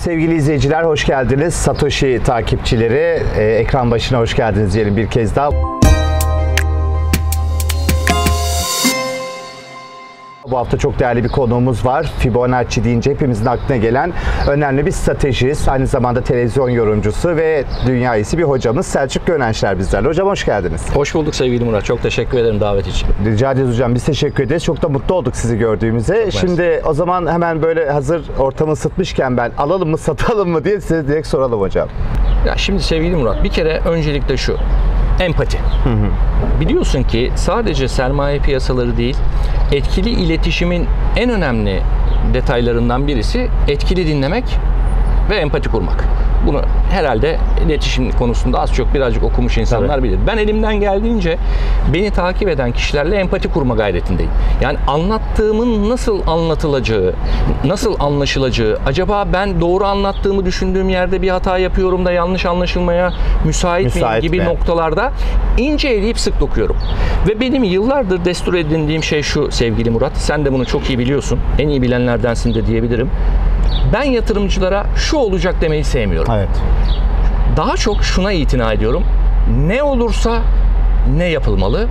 Sevgili izleyiciler hoş geldiniz. Satoshi takipçileri e, ekran başına hoş geldiniz diyelim bir kez daha. Bu hafta çok değerli bir konuğumuz var. Fibonacci deyince hepimizin aklına gelen önemli bir stratejist, aynı zamanda televizyon yorumcusu ve dünya iyisi bir hocamız Selçuk Gönençler bizlerle. Hocam hoş geldiniz. Hoş bulduk sevgili Murat. Çok teşekkür ederim davet için. Rica ederiz hocam. Biz teşekkür ederiz. Çok da mutlu olduk sizi gördüğümüze. Şimdi o zaman hemen böyle hazır ortamı ısıtmışken ben alalım mı satalım mı diye size direkt soralım hocam. Ya şimdi sevgili Murat bir kere öncelikle şu. Empati. Biliyorsun ki sadece sermaye piyasaları değil, etkili iletişimin en önemli detaylarından birisi etkili dinlemek ve empati kurmak. Bunu herhalde iletişim konusunda az çok birazcık okumuş insanlar Tabii. bilir. Ben elimden geldiğince beni takip eden kişilerle empati kurma gayretindeyim. Yani anlattığımın nasıl anlatılacağı, nasıl anlaşılacağı, acaba ben doğru anlattığımı düşündüğüm yerde bir hata yapıyorum da yanlış anlaşılmaya müsait, Müsait miyim gibi mi? noktalarda ince eleyip sık dokuyorum. Ve benim yıllardır destur edindiğim şey şu sevgili Murat. Sen de bunu çok iyi biliyorsun. En iyi bilenlerdensin de diyebilirim. Ben yatırımcılara şu olacak demeyi sevmiyorum. Evet. Daha çok şuna itina ediyorum. Ne olursa ne yapılmalı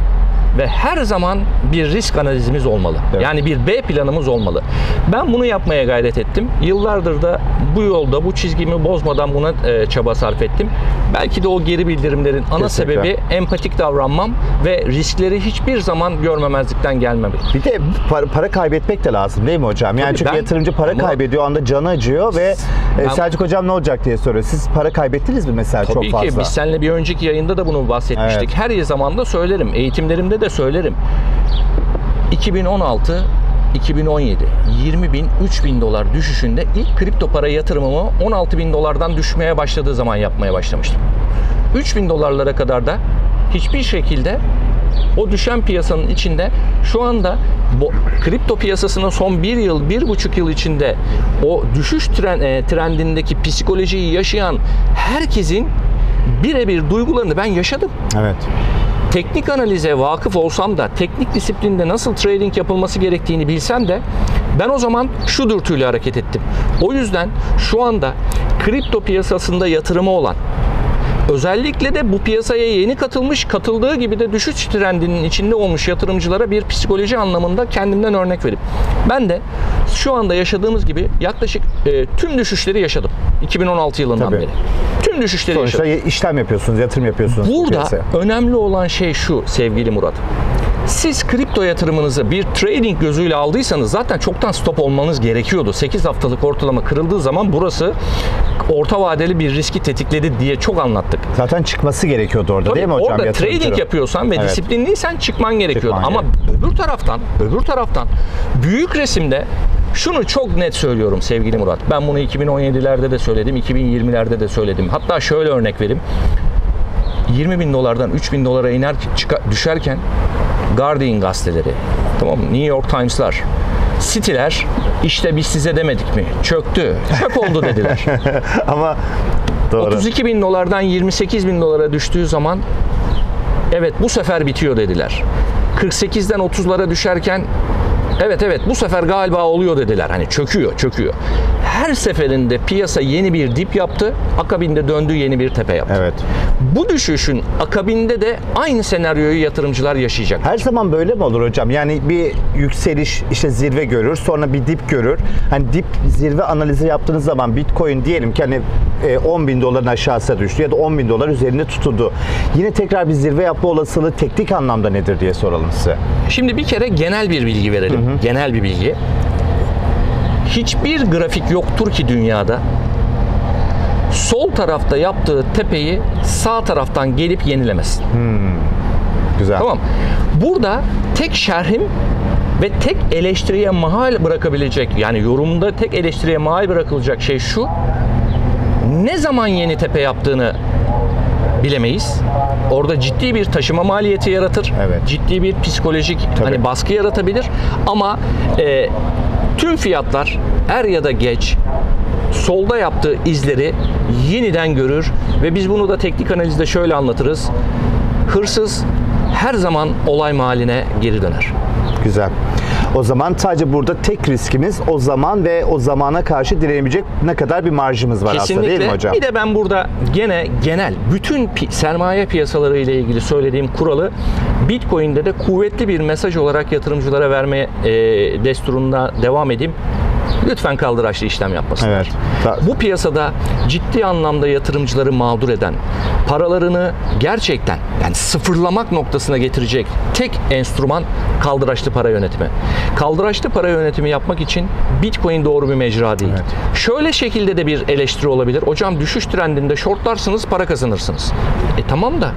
ve her zaman bir risk analizimiz olmalı. Evet. Yani bir B planımız olmalı. Ben bunu yapmaya gayret ettim. Yıllardır da bu yolda bu çizgimi bozmadan buna e, çaba sarf ettim. Belki de o geri bildirimlerin ana Kesinlikle. sebebi empatik davranmam ve riskleri hiçbir zaman görmemezlikten gelmem. Bir de para, para kaybetmek de lazım değil mi hocam? Yani Tabii çünkü ben- yatırımcı para ama- kaybediyor, anda canı acıyor ve e, Ben- Selçuk hocam ne olacak diye soruyor. Siz para kaybettiniz mi mesela Tabii çok ki fazla? biz seninle bir önceki yayında da bunu bahsetmiştik. Evet. Her zaman da söylerim. Eğitimlerimde de söylerim. 2016 2017 20 bin 3 bin dolar düşüşünde ilk kripto para yatırımımı 16 bin dolardan düşmeye başladığı zaman yapmaya başlamıştım. 3 bin dolarlara kadar da hiçbir şekilde o düşen piyasanın içinde şu anda bu kripto piyasasının son bir yıl, bir buçuk yıl içinde o düşüş tren, e, trendindeki psikolojiyi yaşayan herkesin birebir duygularını ben yaşadım Evet. Teknik analize vakıf olsam da teknik disiplinde nasıl trading yapılması gerektiğini bilsem de ben o zaman şu dürtüyle hareket ettim. O yüzden şu anda kripto piyasasında yatırımı olan özellikle de bu piyasaya yeni katılmış, katıldığı gibi de düşüş trendinin içinde olmuş yatırımcılara bir psikoloji anlamında kendimden örnek verip ben de şu anda yaşadığımız gibi yaklaşık e, tüm düşüşleri yaşadım 2016 yılından Tabii. beri. Tüm düşüşleri yaşadım. Sonuçta işlem yapıyorsunuz, yatırım yapıyorsunuz. bu Burada piyasaya. önemli olan şey şu sevgili Murat. Siz kripto yatırımınızı bir trading gözüyle aldıysanız zaten çoktan stop olmanız gerekiyordu. 8 haftalık ortalama kırıldığı zaman burası orta vadeli bir riski tetikledi diye çok anlattık. Zaten çıkması gerekiyordu orada Tabii değil mi hocam? orada trading yapıyorsan ve Evet. disiplinliysen çıkman gerekiyordu. Çıkman Ama öbür taraftan, öbür taraftan büyük resimde şunu çok net söylüyorum sevgili Murat. Ben bunu 2017'lerde de söyledim, 2020'lerde de söyledim. Hatta şöyle örnek vereyim. 20 bin dolardan 3 bin dolara iner çıka- düşerken Guardian gazeteleri, tamam mı? New York Times'lar, City'ler işte biz size demedik mi? Çöktü, çöp oldu dediler. Ama doğru. 32 bin dolardan 28 bin dolara düştüğü zaman evet bu sefer bitiyor dediler. 48'den 30'lara düşerken evet evet bu sefer galiba oluyor dediler. Hani çöküyor, çöküyor. Her seferinde piyasa yeni bir dip yaptı, akabinde döndü yeni bir tepe yaptı. Evet. Bu düşüşün akabinde de aynı senaryoyu yatırımcılar yaşayacak. Her zaman böyle mi olur hocam? Yani bir yükseliş işte zirve görür, sonra bir dip görür. Hani dip zirve analizi yaptığınız zaman Bitcoin diyelim ki hani e, 10 bin doların aşağısına düştü ya da 10 bin dolar üzerinde tutuldu. Yine tekrar bir zirve yapma olasılığı teknik anlamda nedir diye soralım size. Şimdi bir kere genel bir bilgi verelim. Genel bir bilgi. Hiçbir grafik yoktur ki dünyada sol tarafta yaptığı tepeyi sağ taraftan gelip yenilemesin. Güzel. Tamam. Burada tek şerhim ve tek eleştiriye mahal bırakabilecek yani yorumda tek eleştiriye mahal bırakılacak şey şu. Ne zaman yeni tepe yaptığını bilemeyiz. Orada ciddi bir taşıma maliyeti yaratır. Evet. Ciddi bir psikolojik hani baskı yaratabilir. Ama e, tüm fiyatlar er ya da geç solda yaptığı izleri yeniden görür ve biz bunu da teknik analizde şöyle anlatırız. Hırsız her zaman olay mahalline geri döner. Güzel. O zaman sadece burada tek riskimiz o zaman ve o zamana karşı direnebilecek ne kadar bir marjımız var aslında değil mi hocam? Bir de ben burada gene genel bütün pi- sermaye piyasaları ile ilgili söylediğim kuralı Bitcoin'de de kuvvetli bir mesaj olarak yatırımcılara verme e, desturunda devam edeyim. Lütfen kaldıraçlı işlem yapmasınlar. Evet. Bu piyasada ciddi anlamda yatırımcıları mağdur eden, paralarını gerçekten yani sıfırlamak noktasına getirecek tek enstrüman kaldıraçlı para yönetimi. Kaldıraçlı para yönetimi yapmak için Bitcoin doğru bir mecra değil. Şöyle şekilde de bir eleştiri olabilir. Hocam düşüş trendinde shortlarsınız para kazanırsınız. E tamam da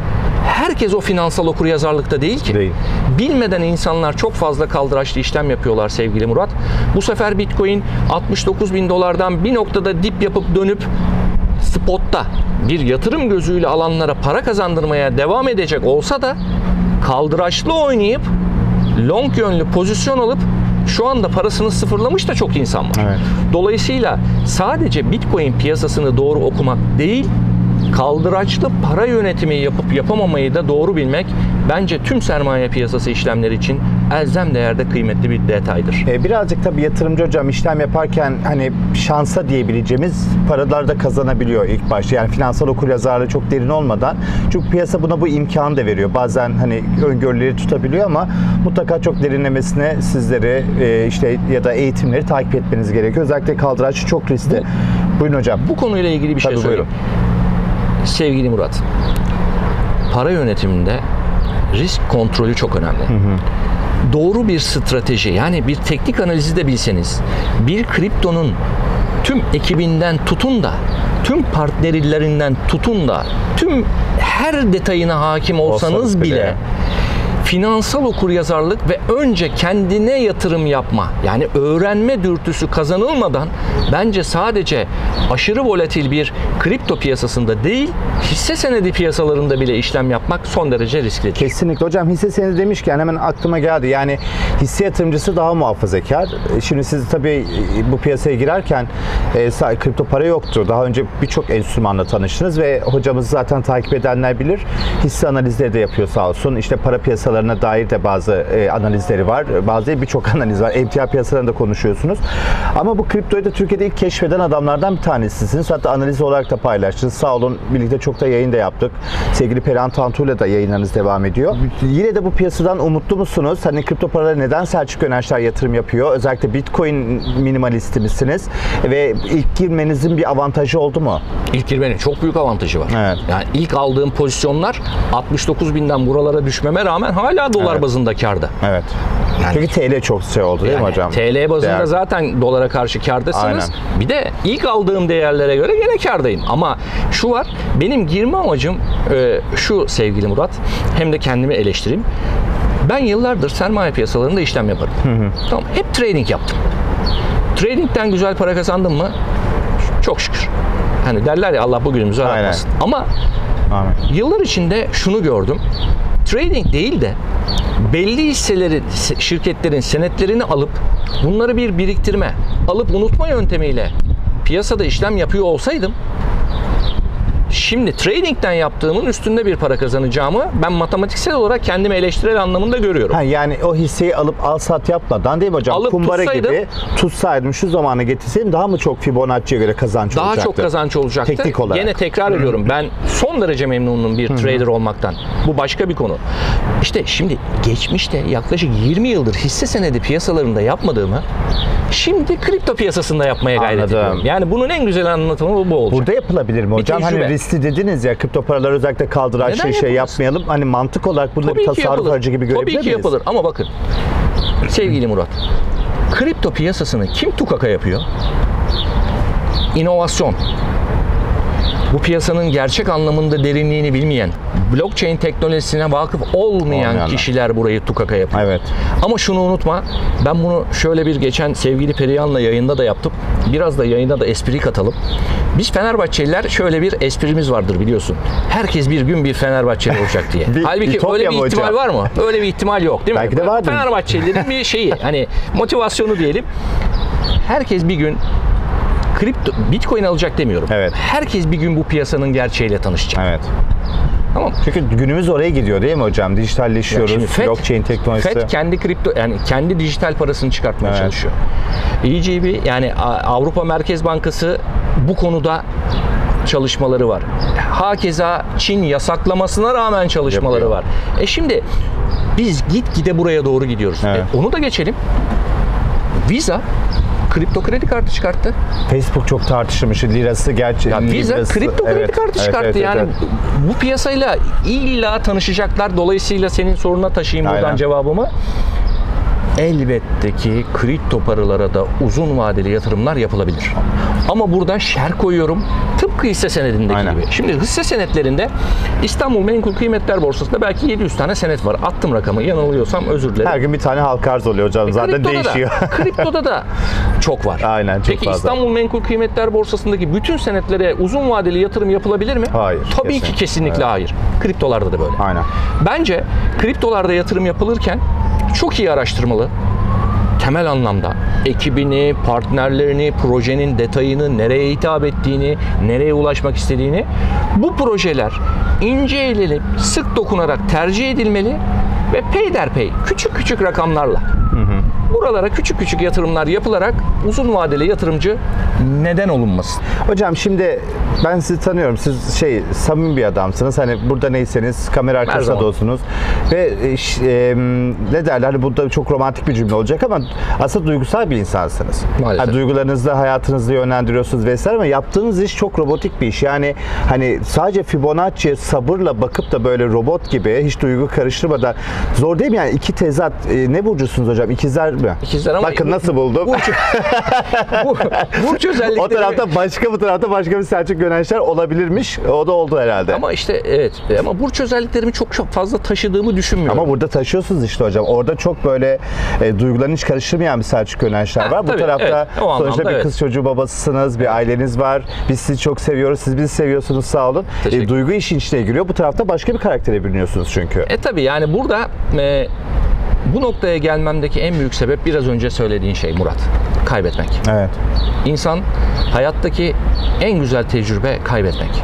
herkes o finansal okuryazarlıkta değil ki. Değil. Bilmeden insanlar çok fazla kaldıraçlı işlem yapıyorlar sevgili Murat. Bu sefer Bitcoin 69 bin dolardan bir noktada dip yapıp dönüp spotta bir yatırım gözüyle alanlara para kazandırmaya devam edecek olsa da kaldıraçlı oynayıp long yönlü pozisyon alıp şu anda parasını sıfırlamış da çok insan var. Evet. Dolayısıyla sadece Bitcoin piyasasını doğru okumak değil, kaldıraçlı para yönetimi yapıp yapamamayı da doğru bilmek bence tüm sermaye piyasası işlemleri için elzem değerde kıymetli bir detaydır. E, birazcık tabii yatırımcı hocam işlem yaparken hani şansa diyebileceğimiz paralar da kazanabiliyor ilk başta. Yani finansal okuryazarlığı çok derin olmadan. Çünkü piyasa buna bu imkanı da veriyor. Bazen hani öngörüleri tutabiliyor ama mutlaka çok derinlemesine sizleri e, işte ya da eğitimleri takip etmeniz gerekiyor. Özellikle kaldıraç çok riskli. Buyurun hocam. Bu konuyla ilgili bir şey Tabii, söyleyeyim. Sevgili Murat, para yönetiminde risk kontrolü çok önemli. Doğru bir strateji yani bir teknik analizi de bilseniz bir kriptonun tüm ekibinden tutun da tüm partnerlerinden tutun da tüm her detayına hakim olsanız Olsanız bile. bile finansal okuryazarlık ve önce kendine yatırım yapma yani öğrenme dürtüsü kazanılmadan bence sadece aşırı volatil bir kripto piyasasında değil hisse senedi piyasalarında bile işlem yapmak son derece risklidir. Kesinlikle hocam hisse senedi demişken hemen aklıma geldi. Yani hisse yatırımcısı daha muhafazakar. E, Şimdi siz tabii e, bu piyasaya girerken e, kripto para yoktu. Daha önce birçok enstrümanla tanıştınız ve hocamız zaten takip edenler bilir. Hisse analizleri de yapıyor sağ olsun. İşte para piyasalarına dair de bazı e, analizleri var. Bazı birçok analiz var. Emtia piyasalarında konuşuyorsunuz. Ama bu kriptoyu da Türkiye'de ilk keşfeden adamlardan bir tanesisiniz. Hatta analiz olarak da paylaştınız. Sağ olun. Birlikte çok da yayın da yaptık. Sevgili Perihan Tantu'yla da yayınlarınız devam ediyor. Yine de bu piyasadan umutlu musunuz? Hani kripto paralara neden Selçuk Önerçler yatırım yapıyor? Özellikle Bitcoin minimalisti misiniz? Ve ilk girmenizin bir avantajı oldu mu? İlk girmenin çok büyük avantajı var. Evet. Yani ilk aldığım pozisyonlar 69 binden buralara düşmeme rağmen hala dolar Evet. bazında karda. Evet. Yani- Çünkü TL çok şey oldu değil mi Yani hocam? TL bazında Değer- zaten dolara karşı kardasınız. Aynen. Bir de ilk aldığım değerlere göre gene kardayım. Ama şu var, benim girme amacım e, şu sevgili Murat. Hem de kendimi eleştireyim. Ben yıllardır sermaye piyasalarında işlem yaparım. Tamam, hep trading yaptım. Trading'den güzel para kazandım mı? Çok şükür. Hani derler ya Allah bugünümüzü aratmasın. Ama Amin. Yıllar içinde şunu gördüm. Trading değil de belli hisselerin, se- şirketlerin senetlerini alıp bunları bir biriktirme, alıp unutma yöntemiyle piyasada işlem yapıyor olsaydım şimdi trading'den yaptığımın üstünde bir para kazanacağımı ben matematiksel olarak kendimi eleştirel anlamında görüyorum. Ha, yani o hisseyi alıp al sat yapmadan değil mi hocam? Alıp Kumbara tutsaydım- gibi tutsaydım şu zamana getirseydim daha mı çok Fibonacci'ye göre kazanç Daha olacaktı? çok kazanç olacaktı. Teknik olarak. Yine tekrar ediyorum. Ben son derece memnunum bir trader olmaktan. Bu başka bir konu. İşte şimdi geçmişte yaklaşık 20 yıldır hisse senedi piyasalarında yapmadığımı şimdi kripto piyasasında yapmaya gayret Anladım. ediyorum. Yani bunun en güzel anlatımı bu olacak. Burada yapılabilir mi hocam? Hani tecrübe. Riskli dediniz ya kripto paralar özellikle kaldıraçlı Neden şey yapılmaz? yapmayalım. Hani mantık olarak bunda bir Tabii tasarruf aracı gibi görebilir Tabii ki miyiz? yapılır ama bakın sevgili Murat kripto piyasasını kim tukaka yapıyor? İnovasyon. Bu piyasanın gerçek anlamında derinliğini bilmeyen, blockchain teknolojisine vakıf olmayan Olmayanlar. kişiler burayı tukaka yapıyor. Evet. Ama şunu unutma, ben bunu şöyle bir geçen sevgili Perihan'la yayında da yaptım. Biraz da yayına da espri katalım. Biz Fenerbahçeliler şöyle bir esprimiz vardır biliyorsun. Herkes bir gün bir Fenerbahçeli olacak diye. Bir Halbuki ütopya öyle bir ihtimal hocam? var mı? Öyle bir ihtimal yok değil mi? Belki de vardır. Fenerbahçelilerin bir şeyi hani motivasyonu diyelim. Herkes bir gün kripto Bitcoin alacak demiyorum. Evet. Herkes bir gün bu piyasanın gerçeğiyle tanışacak. Evet. Tamam? Çünkü günümüz oraya gidiyor değil mi hocam? Dijitalleşiyoruz. FED- blockchain teknolojisi. FED kendi kripto yani kendi dijital parasını çıkartmaya Evet. çalışıyor. ECB yani Avrupa Merkez Bankası bu konuda çalışmaları var. Hakeza Çin yasaklamasına rağmen çalışmaları Yapıyor. var. E şimdi biz gitgide buraya doğru gidiyoruz. Evet. E onu da geçelim. Visa kripto kredi kartı çıkarttı. Facebook çok tartışılmış. Lirası gerçi. Ya Visa librası- kripto kredi Evet, kartı evet, çıkarttı. evet, yani evet. bu piyasayla illa tanışacaklar. Dolayısıyla senin soruna taşıyayım buradan Aynen. cevabımı. Elbette ki kripto paralara da uzun vadeli yatırımlar yapılabilir. Ama burada şer koyuyorum. Tıpkı hisse senedindeki Aynen. gibi. Şimdi hisse senetlerinde İstanbul Menkul Kıymetler Borsası'nda belki 700 tane senet var. Attım rakamı. Yanılıyorsam özür dilerim. Her gün bir tane halka arz oluyor hocam. Zaten Kriptoda değişiyor. Da, kriptoda da çok var. Aynen, çok Peki fazla. İstanbul Menkul Kıymetler Borsası'ndaki bütün senetlere uzun vadeli yatırım yapılabilir mi? Hayır, Tabii kesin. ki kesinlikle hayır. Kriptolarda da böyle. Aynen. Bence kriptolarda yatırım yapılırken çok iyi araştırmalı. Temel anlamda ekibini, partnerlerini, projenin detayını, nereye hitap ettiğini, nereye ulaşmak istediğini bu projeler ince elenip sık dokunarak tercih edilmeli ve peyderpey küçük küçük rakamlarla buralara küçük küçük yatırımlar yapılarak uzun vadeli yatırımcı neden olunmasın? Hocam şimdi ben sizi tanıyorum. Siz şey samimi bir adamsınız. Hani burada neyseniz kamera arkasında da olsunuz. Ve e, e, ne derler? Hani burada çok romantik bir cümle olacak ama aslında duygusal bir insansınız. Maalesef. Hani duygularınızla hayatınızı yönlendiriyorsunuz vesaire ama yaptığınız iş çok robotik bir iş. Yani hani sadece Fibonacci'ye sabırla bakıp da böyle robot gibi hiç duygu karıştırmadan zor değil mi yani iki tezat e, ne burcusunuz hocam? İkizler mi? İkizler ama Bakın nasıl buldum. Burç, bu, burç özellikleri... o tarafta başka bu tarafta başka bir Selçuk Gönençler olabilirmiş. O da oldu herhalde. Ama, Ama işte evet ama burç özelliklerimi çok çok fazla taşıdığımı düşünmüyorum. burada taşıyorsunuz işte hocam. Orada çok böyle e, duygularını hiç karıştırmayan bir Selçuk Gönençler Ha, var. Bu tabii, tarafta evet. Sonuçta bir evet. kız çocuğu babasısınız, bir aileniz var. Biz sizi çok seviyoruz. Siz bizi seviyorsunuz sağ olun. Teşekkür. E, duygu işin içine giriyor. Bu tarafta başka bir karaktere bürünüyorsunuz çünkü. E tabi yani burada e, bu noktaya gelmemdeki en büyük sebep biraz önce söylediğin şey Murat. Kaybetmek. Evet. İnsan hayattaki en güzel tecrübe kaybetmek.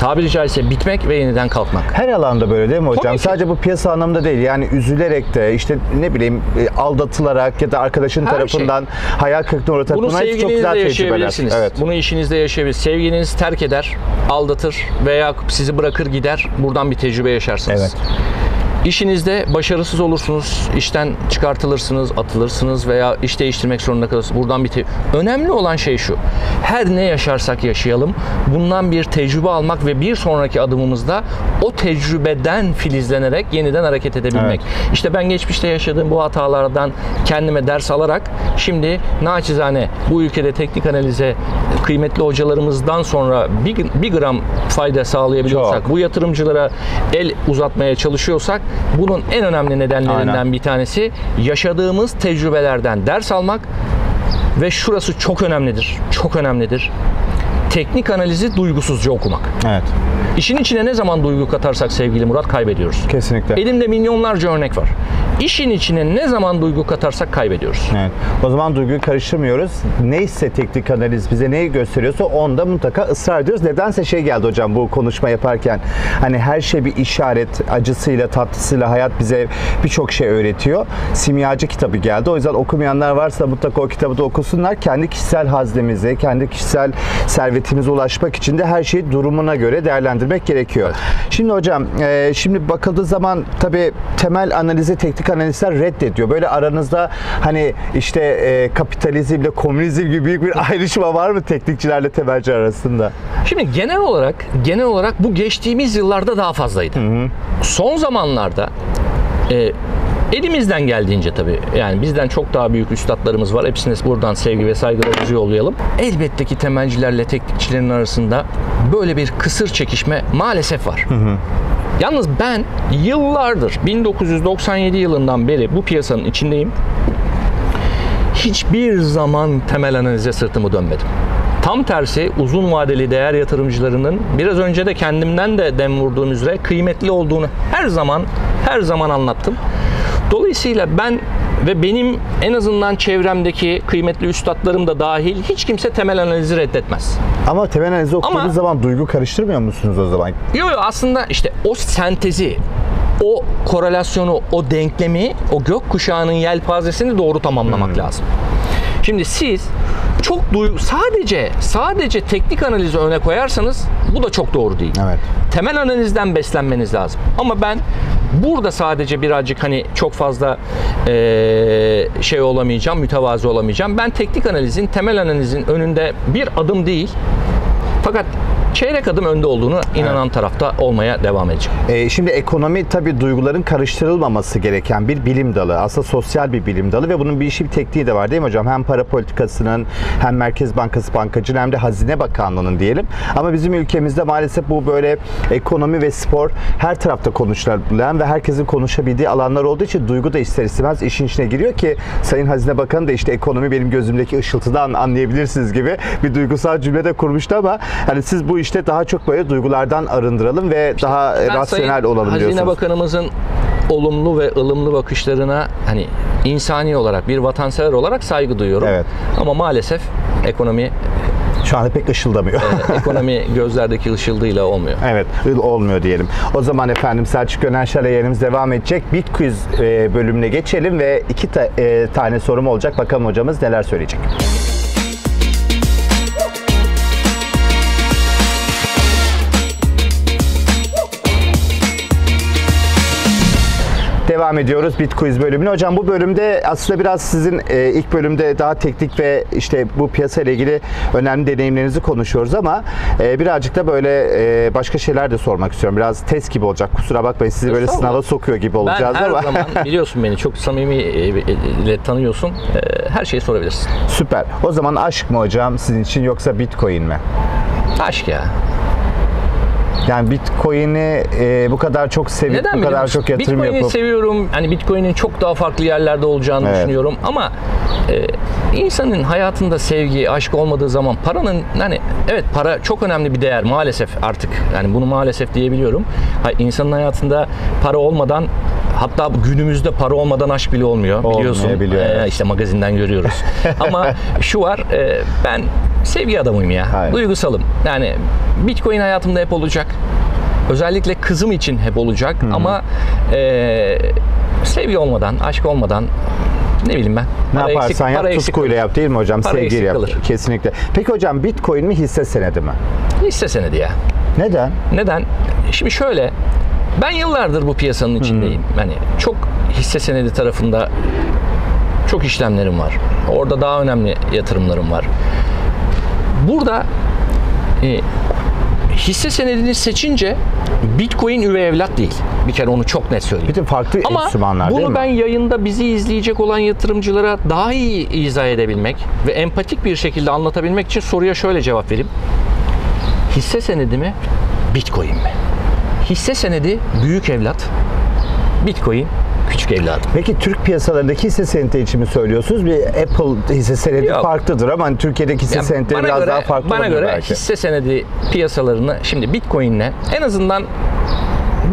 Tabiri caizse bitmek ve yeniden kalkmak. Her alanda böyle değil mi hocam? Tabii ki. Sadece bu piyasa anlamında değil. Yani üzülerek de işte ne bileyim e, aldatılarak ya da arkadaşın Her tarafından hayal kırıklığına uğratarak Bunu bunlar çok güzel yaşayabilirsiniz. Evet. Bunu işinizde yaşayabilirsiniz. Sevgiliniz terk eder, aldatır veya sizi bırakır gider. Buradan bir tecrübe yaşarsınız. Evet. İşinizde başarısız olursunuz, işten çıkartılırsınız, atılırsınız veya iş değiştirmek zorunda kalırsınız. Buradan bir te- Önemli olan şey şu. Her ne yaşarsak yaşayalım, bundan bir tecrübe almak ve bir sonraki adımımızda o tecrübeden filizlenerek yeniden hareket edebilmek. İşte ben geçmişte yaşadığım bu hatalardan kendime ders alarak şimdi naçizane bu ülkede teknik analize kıymetli hocalarımızdan sonra bir, bir gram fayda sağlayabiliyorsak, Çok. bu yatırımcılara el uzatmaya çalışıyorsak bunun en önemli nedenlerinden Aynen. bir tanesi yaşadığımız tecrübelerden ders almak ve şurası çok önemlidir. Çok önemlidir. Teknik analizi duygusuzca okumak. Evet. İşin içine ne zaman duygu katarsak sevgili Murat kaybediyoruz. Kesinlikle. Elimde milyonlarca örnek var. İşin içine ne zaman duygu katarsak kaybediyoruz. Evet. O zaman duyguyu karıştırmıyoruz. Neyse teknik analiz bize neyi gösteriyorsa onda mutlaka ısrar ediyoruz. Nedense şey geldi hocam bu konuşma yaparken. Hani her şey bir işaret. Acısıyla tatlısıyla hayat bize birçok şey öğretiyor. Simyacı kitabı geldi. O yüzden okumayanlar varsa mutlaka o kitabı da okusunlar. Kendi kişisel haznemize, kendi kişisel servetimize ulaşmak için de her şeyi durumuna göre değerlendirmek gerekiyor. Şimdi hocam, e, şimdi bakıldığı zaman tabii temel analize teknik analistler reddediyor. Böyle aranızda hani işte e, kapitalizmle komünizm gibi büyük bir ayrışma var mı teknikçilerle temelci arasında? Şimdi genel olarak genel olarak bu geçtiğimiz yıllarda daha fazlaydı. Son zamanlarda e, elimizden geldiğince tabii yani bizden çok daha büyük üstadlarımız var. Hepsine buradan sevgi ve saygılarımızı yollayalım. Elbette ki temelcilerle teknikçilerin arasında böyle bir kısır çekişme maalesef var. Yalnız ben yıllardır 1997 yılından beri bu piyasanın içindeyim. Hiçbir zaman temel analize sırtımı dönmedim. Tam tersi uzun vadeli değer yatırımcılarının biraz önce de kendimden de dem vurduğum üzere kıymetli olduğunu her zaman her zaman anlattım. Dolayısıyla ben ve benim en azından çevremdeki kıymetli üstadlarım da dahil hiç kimse temel analizi reddetmez. Ama temel analizi okuduğunuz Ama- zaman duygu karıştırmıyor musunuz o zaman? Yo yo aslında işte o sentezi, o korelasyonu, o denklemi, o gök kuşağının yelpazesini doğru tamamlamak lazım. Şimdi siz çok duy sadece sadece teknik analizi öne koyarsanız bu da çok doğru değil. Evet. Temel analizden beslenmeniz lazım. Ama ben burada sadece birazcık hani çok fazla eee, şey olamayacağım, mütevazi olamayacağım. Ben teknik analizin, temel analizin önünde bir adım değil, fakat çeyrek adım önde olduğunu inanan tarafta olmaya devam edeceğim. Ee, şimdi ekonomi tabii duyguların karıştırılmaması gereken bir bilim dalı. Aslında sosyal bir bilim dalı ve bunun bir işi bir tekniği de var değil mi hocam? Hem para politikasının hem Merkez Bankası bankacının hem de Hazine Bakanlığı'nın diyelim. Ama bizim ülkemizde maalesef bu böyle ekonomi ve spor her tarafta konuşulan ve herkesin konuşabildiği alanlar olduğu için duygu da ister istemez işin içine giriyor ki Sayın Hazine Bakanı da işte ekonomi benim gözümdeki ışıltıdan anlayabilirsiniz gibi bir duygusal cümlede kurmuştu ama hani siz bu işte daha çok böyle duygulardan arındıralım ve daha Ben rasyonel Sayın olalım Hazine diyorsunuz. Bakanımızın olumlu ve ılımlı bakışlarına hani insani olarak bir vatansever olarak saygı duyuyorum. Evet. Ama maalesef ekonomi Şu anda pek ışıldamıyor. ekonomi gözlerdeki ışıldığıyla olmuyor. Evet, olmuyor diyelim. O zaman efendim Selçuk Önerşer'le yayınımız devam edecek. Bit quiz e, bölümüne geçelim ve iki ta- e, tane sorum olacak. Bakalım hocamız neler söyleyecek. Devam ediyoruz Bit Quiz bölümüne. Hocam bu bölümde aslında biraz sizin e, ilk bölümde daha teknik ve işte bu piyasa ile ilgili önemli deneyimlerinizi konuşuyoruz ama e, birazcık da böyle e, başka şeyler de sormak istiyorum. Biraz test gibi olacak. Kusura bakmayın sizi böyle sınava sokuyor gibi Ben olacağız her ama. zaman biliyorsun beni çok samimi e, ile tanıyorsun. E, Her şeyi sorabilirsin. Süper. O zaman aşk mı hocam sizin için yoksa Bitcoin mi? Aşk ya. Yani Bitcoin'i e, bu kadar çok sevip Neden bu kadar çok yatırım Bitcoin'i yapıp seviyorum. Hani Bitcoin'in çok daha farklı yerlerde olacağını Evet. düşünüyorum ama e, insanın hayatında sevgi, aşk olmadığı zaman paranın hani evet para çok önemli bir değer maalesef artık. Yani bunu maalesef diyebiliyorum. Ha, insanın hayatında para olmadan hatta günümüzde para olmadan aşk bile olmuyor biliyorsun. Olmayabiliyor, E, evet. işte magazinden görüyoruz. ama şu var e, ben sevgi adamıyım ya. Aynen. Duygusalım. Yani Bitcoin hayatımda hep olacak. Özellikle kızım için hep olacak ama e, sevgi olmadan, aşk olmadan ne bileyim ben. ne para yaparsan eksik- yap tutkuyla yap değil mi hocam? Para Sevgiyle yap. kalır. Kesinlikle. Peki hocam Bitcoin mi hisse senedi mi? Hisse senedi ya. Neden? Neden? Şimdi şöyle ben yıllardır bu piyasanın içindeyim. Yani çok hisse senedi tarafında çok işlemlerim var. Orada daha önemli yatırımlarım var. Burada e, hisse senedini seçince Bitcoin üvey evlat değil. Bir kere onu çok net söyleyeyim. Bütün farklı Ama enstrümanlar değil bunu mi? ben yayında bizi izleyecek olan yatırımcılara daha iyi izah edebilmek ve empatik bir şekilde anlatabilmek için soruya şöyle cevap vereyim. Hisse senedi mi? Bitcoin mi? Hisse senedi büyük evlat. Bitcoin küçük evladım. Peki Türk piyasalarındaki hisse senedi için mi söylüyorsunuz? Bir Apple hisse senedi Yok. farklıdır ama hani Türkiye'deki hisse Yani bana biraz göre, daha farklı Bana göre belki. hisse senedi piyasalarını şimdi Bitcoin'le en azından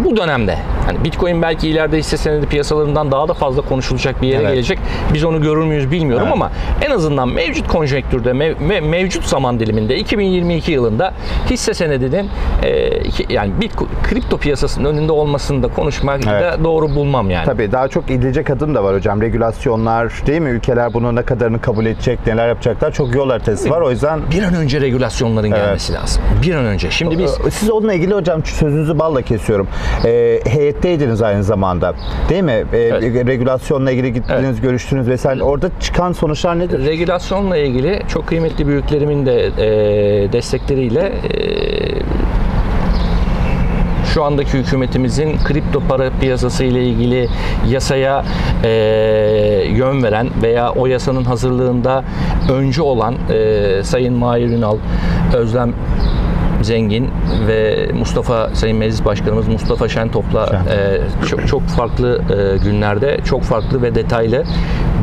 bu dönemde hani Bitcoin belki ileride hisse senedi piyasalarından daha da fazla konuşulacak bir yere Evet. gelecek. Biz onu görür müyüz bilmiyorum Evet. ama en azından mevcut konjonktürde mev- me- mevcut zaman diliminde 2022 yılında hisse senedinin e, yani Bitcoin kripto piyasasının önünde olmasını da konuşmak Evet. da doğru bulmam yani. Tabii daha çok idilecek adım da var hocam. Regülasyonlar değil mi? Ülkeler bunu ne kadarını kabul edecek, neler yapacaklar? Çok yol haritası var. O yüzden Bir an önce regülasyonların gelmesi lazım. Bir an önce. Şimdi biz Siz onunla ilgili hocam sözünüzü balla kesiyorum. Ee, heyetteydiniz aynı zamanda. Değil mi? Ee, Regülasyonla ilgili gittiniz, görüştünüz vesaire. Orada çıkan sonuçlar nedir? Regülasyonla ilgili çok kıymetli büyüklerimin de e, destekleriyle e, şu andaki hükümetimizin kripto para piyasası ile ilgili yasaya e, yön veren veya o yasanın hazırlığında öncü olan e, Sayın Mahir Ünal, Özlem Zengin ve Mustafa Sayın Meclis Başkanımız Mustafa Şentop'la e, çok, çok farklı e, günlerde çok farklı ve detaylı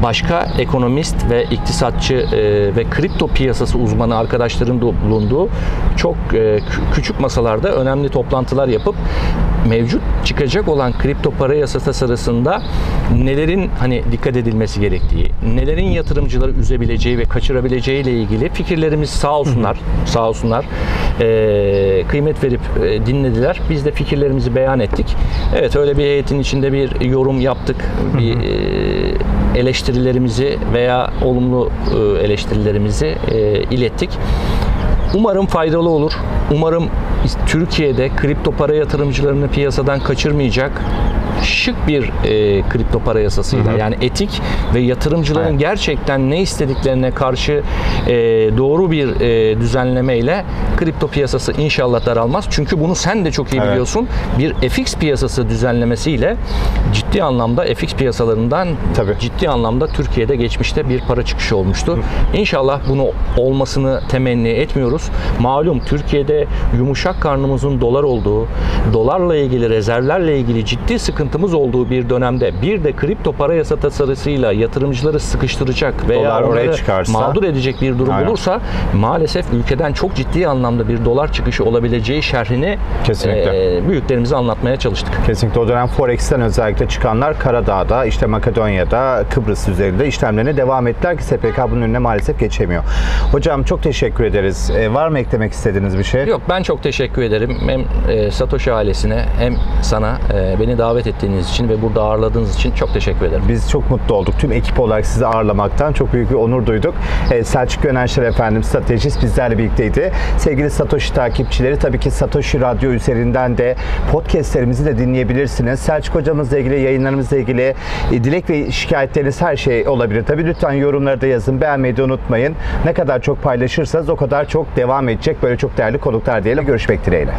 başka ekonomist ve iktisatçı e, ve kripto piyasası uzmanı arkadaşların da bulunduğu çok e, kü- küçük masalarda önemli toplantılar yapıp mevcut çıkacak olan kripto para yasa tasarısında nelerin hani dikkat edilmesi gerektiği, nelerin yatırımcıları üzebileceği ve kaçırabileceği ile ilgili fikirlerimiz sağ olsunlar, sağ olsunlar e, kıymet verip e, dinlediler. Biz de fikirlerimizi beyan ettik. Evet öyle bir heyetin içinde bir yorum yaptık. Bir e, eleştirilerimizi veya olumlu e, eleştirilerimizi e, ilettik. Umarım faydalı olur. Umarım Türkiye'de kripto para yatırımcılarını piyasadan kaçırmayacak şık bir e, kripto para yasasıyla yani etik ve yatırımcıların Evet. gerçekten ne istediklerine karşı e, doğru bir e, düzenlemeyle kripto piyasası inşallah daralmaz. Çünkü bunu sen de çok iyi Evet. biliyorsun. Bir FX piyasası düzenlemesiyle ciddi anlamda FX piyasalarından Tabii. ciddi anlamda Türkiye'de geçmişte bir para çıkışı olmuştu. İnşallah bunu olmasını temenni etmiyoruz. Malum Türkiye'de yumuşak karnımızın dolar olduğu, dolarla ilgili rezervlerle ilgili ciddi sıkıntımız olduğu bir dönemde bir de kripto para yasa tasarısıyla yatırımcıları sıkıştıracak veya Dolar oraya çıkarsa- mağdur edecek bir durum Aynen. olursa maalesef ülkeden çok ciddi anlamda bir dolar çıkışı olabileceği şerhini Kesinlikle. e, büyüklerimize anlatmaya çalıştık. Kesinlikle o dönem Forex'ten özellikle çıkanlar Karadağ'da, işte Makedonya'da, Kıbrıs üzerinde işlemlerine devam ettiler ki SPK bunun önüne maalesef geçemiyor. Hocam çok teşekkür ederiz. Ee, var mı eklemek istediğiniz bir şey? Yok ben çok teşekkür ederim. Hem e, Satoshi ailesine hem sana e, beni davet ettiğiniz için ve burada ağırladığınız için çok teşekkür ederim. Biz çok mutlu olduk. Tüm ekip olarak sizi ağırlamaktan çok büyük bir onur duyduk. Ee, Selçuk Gönenşer efendim stratejist bizlerle birlikteydi. Sevgili Satoshi takipçileri tabii ki Satoshi Radyo üzerinden de podcastlerimizi de dinleyebilirsiniz. Selçuk hocamızla ilgili, yayınlarımızla ilgili e, dilek ve şikayetleriniz her şey olabilir. Tabii lütfen yorumları da yazın. Beğenmeyi de unutmayın. Ne kadar çok paylaşırsanız o kadar çok devam edecek böyle çok değerli konuklar diyelim. Görüşmek dileğiyle.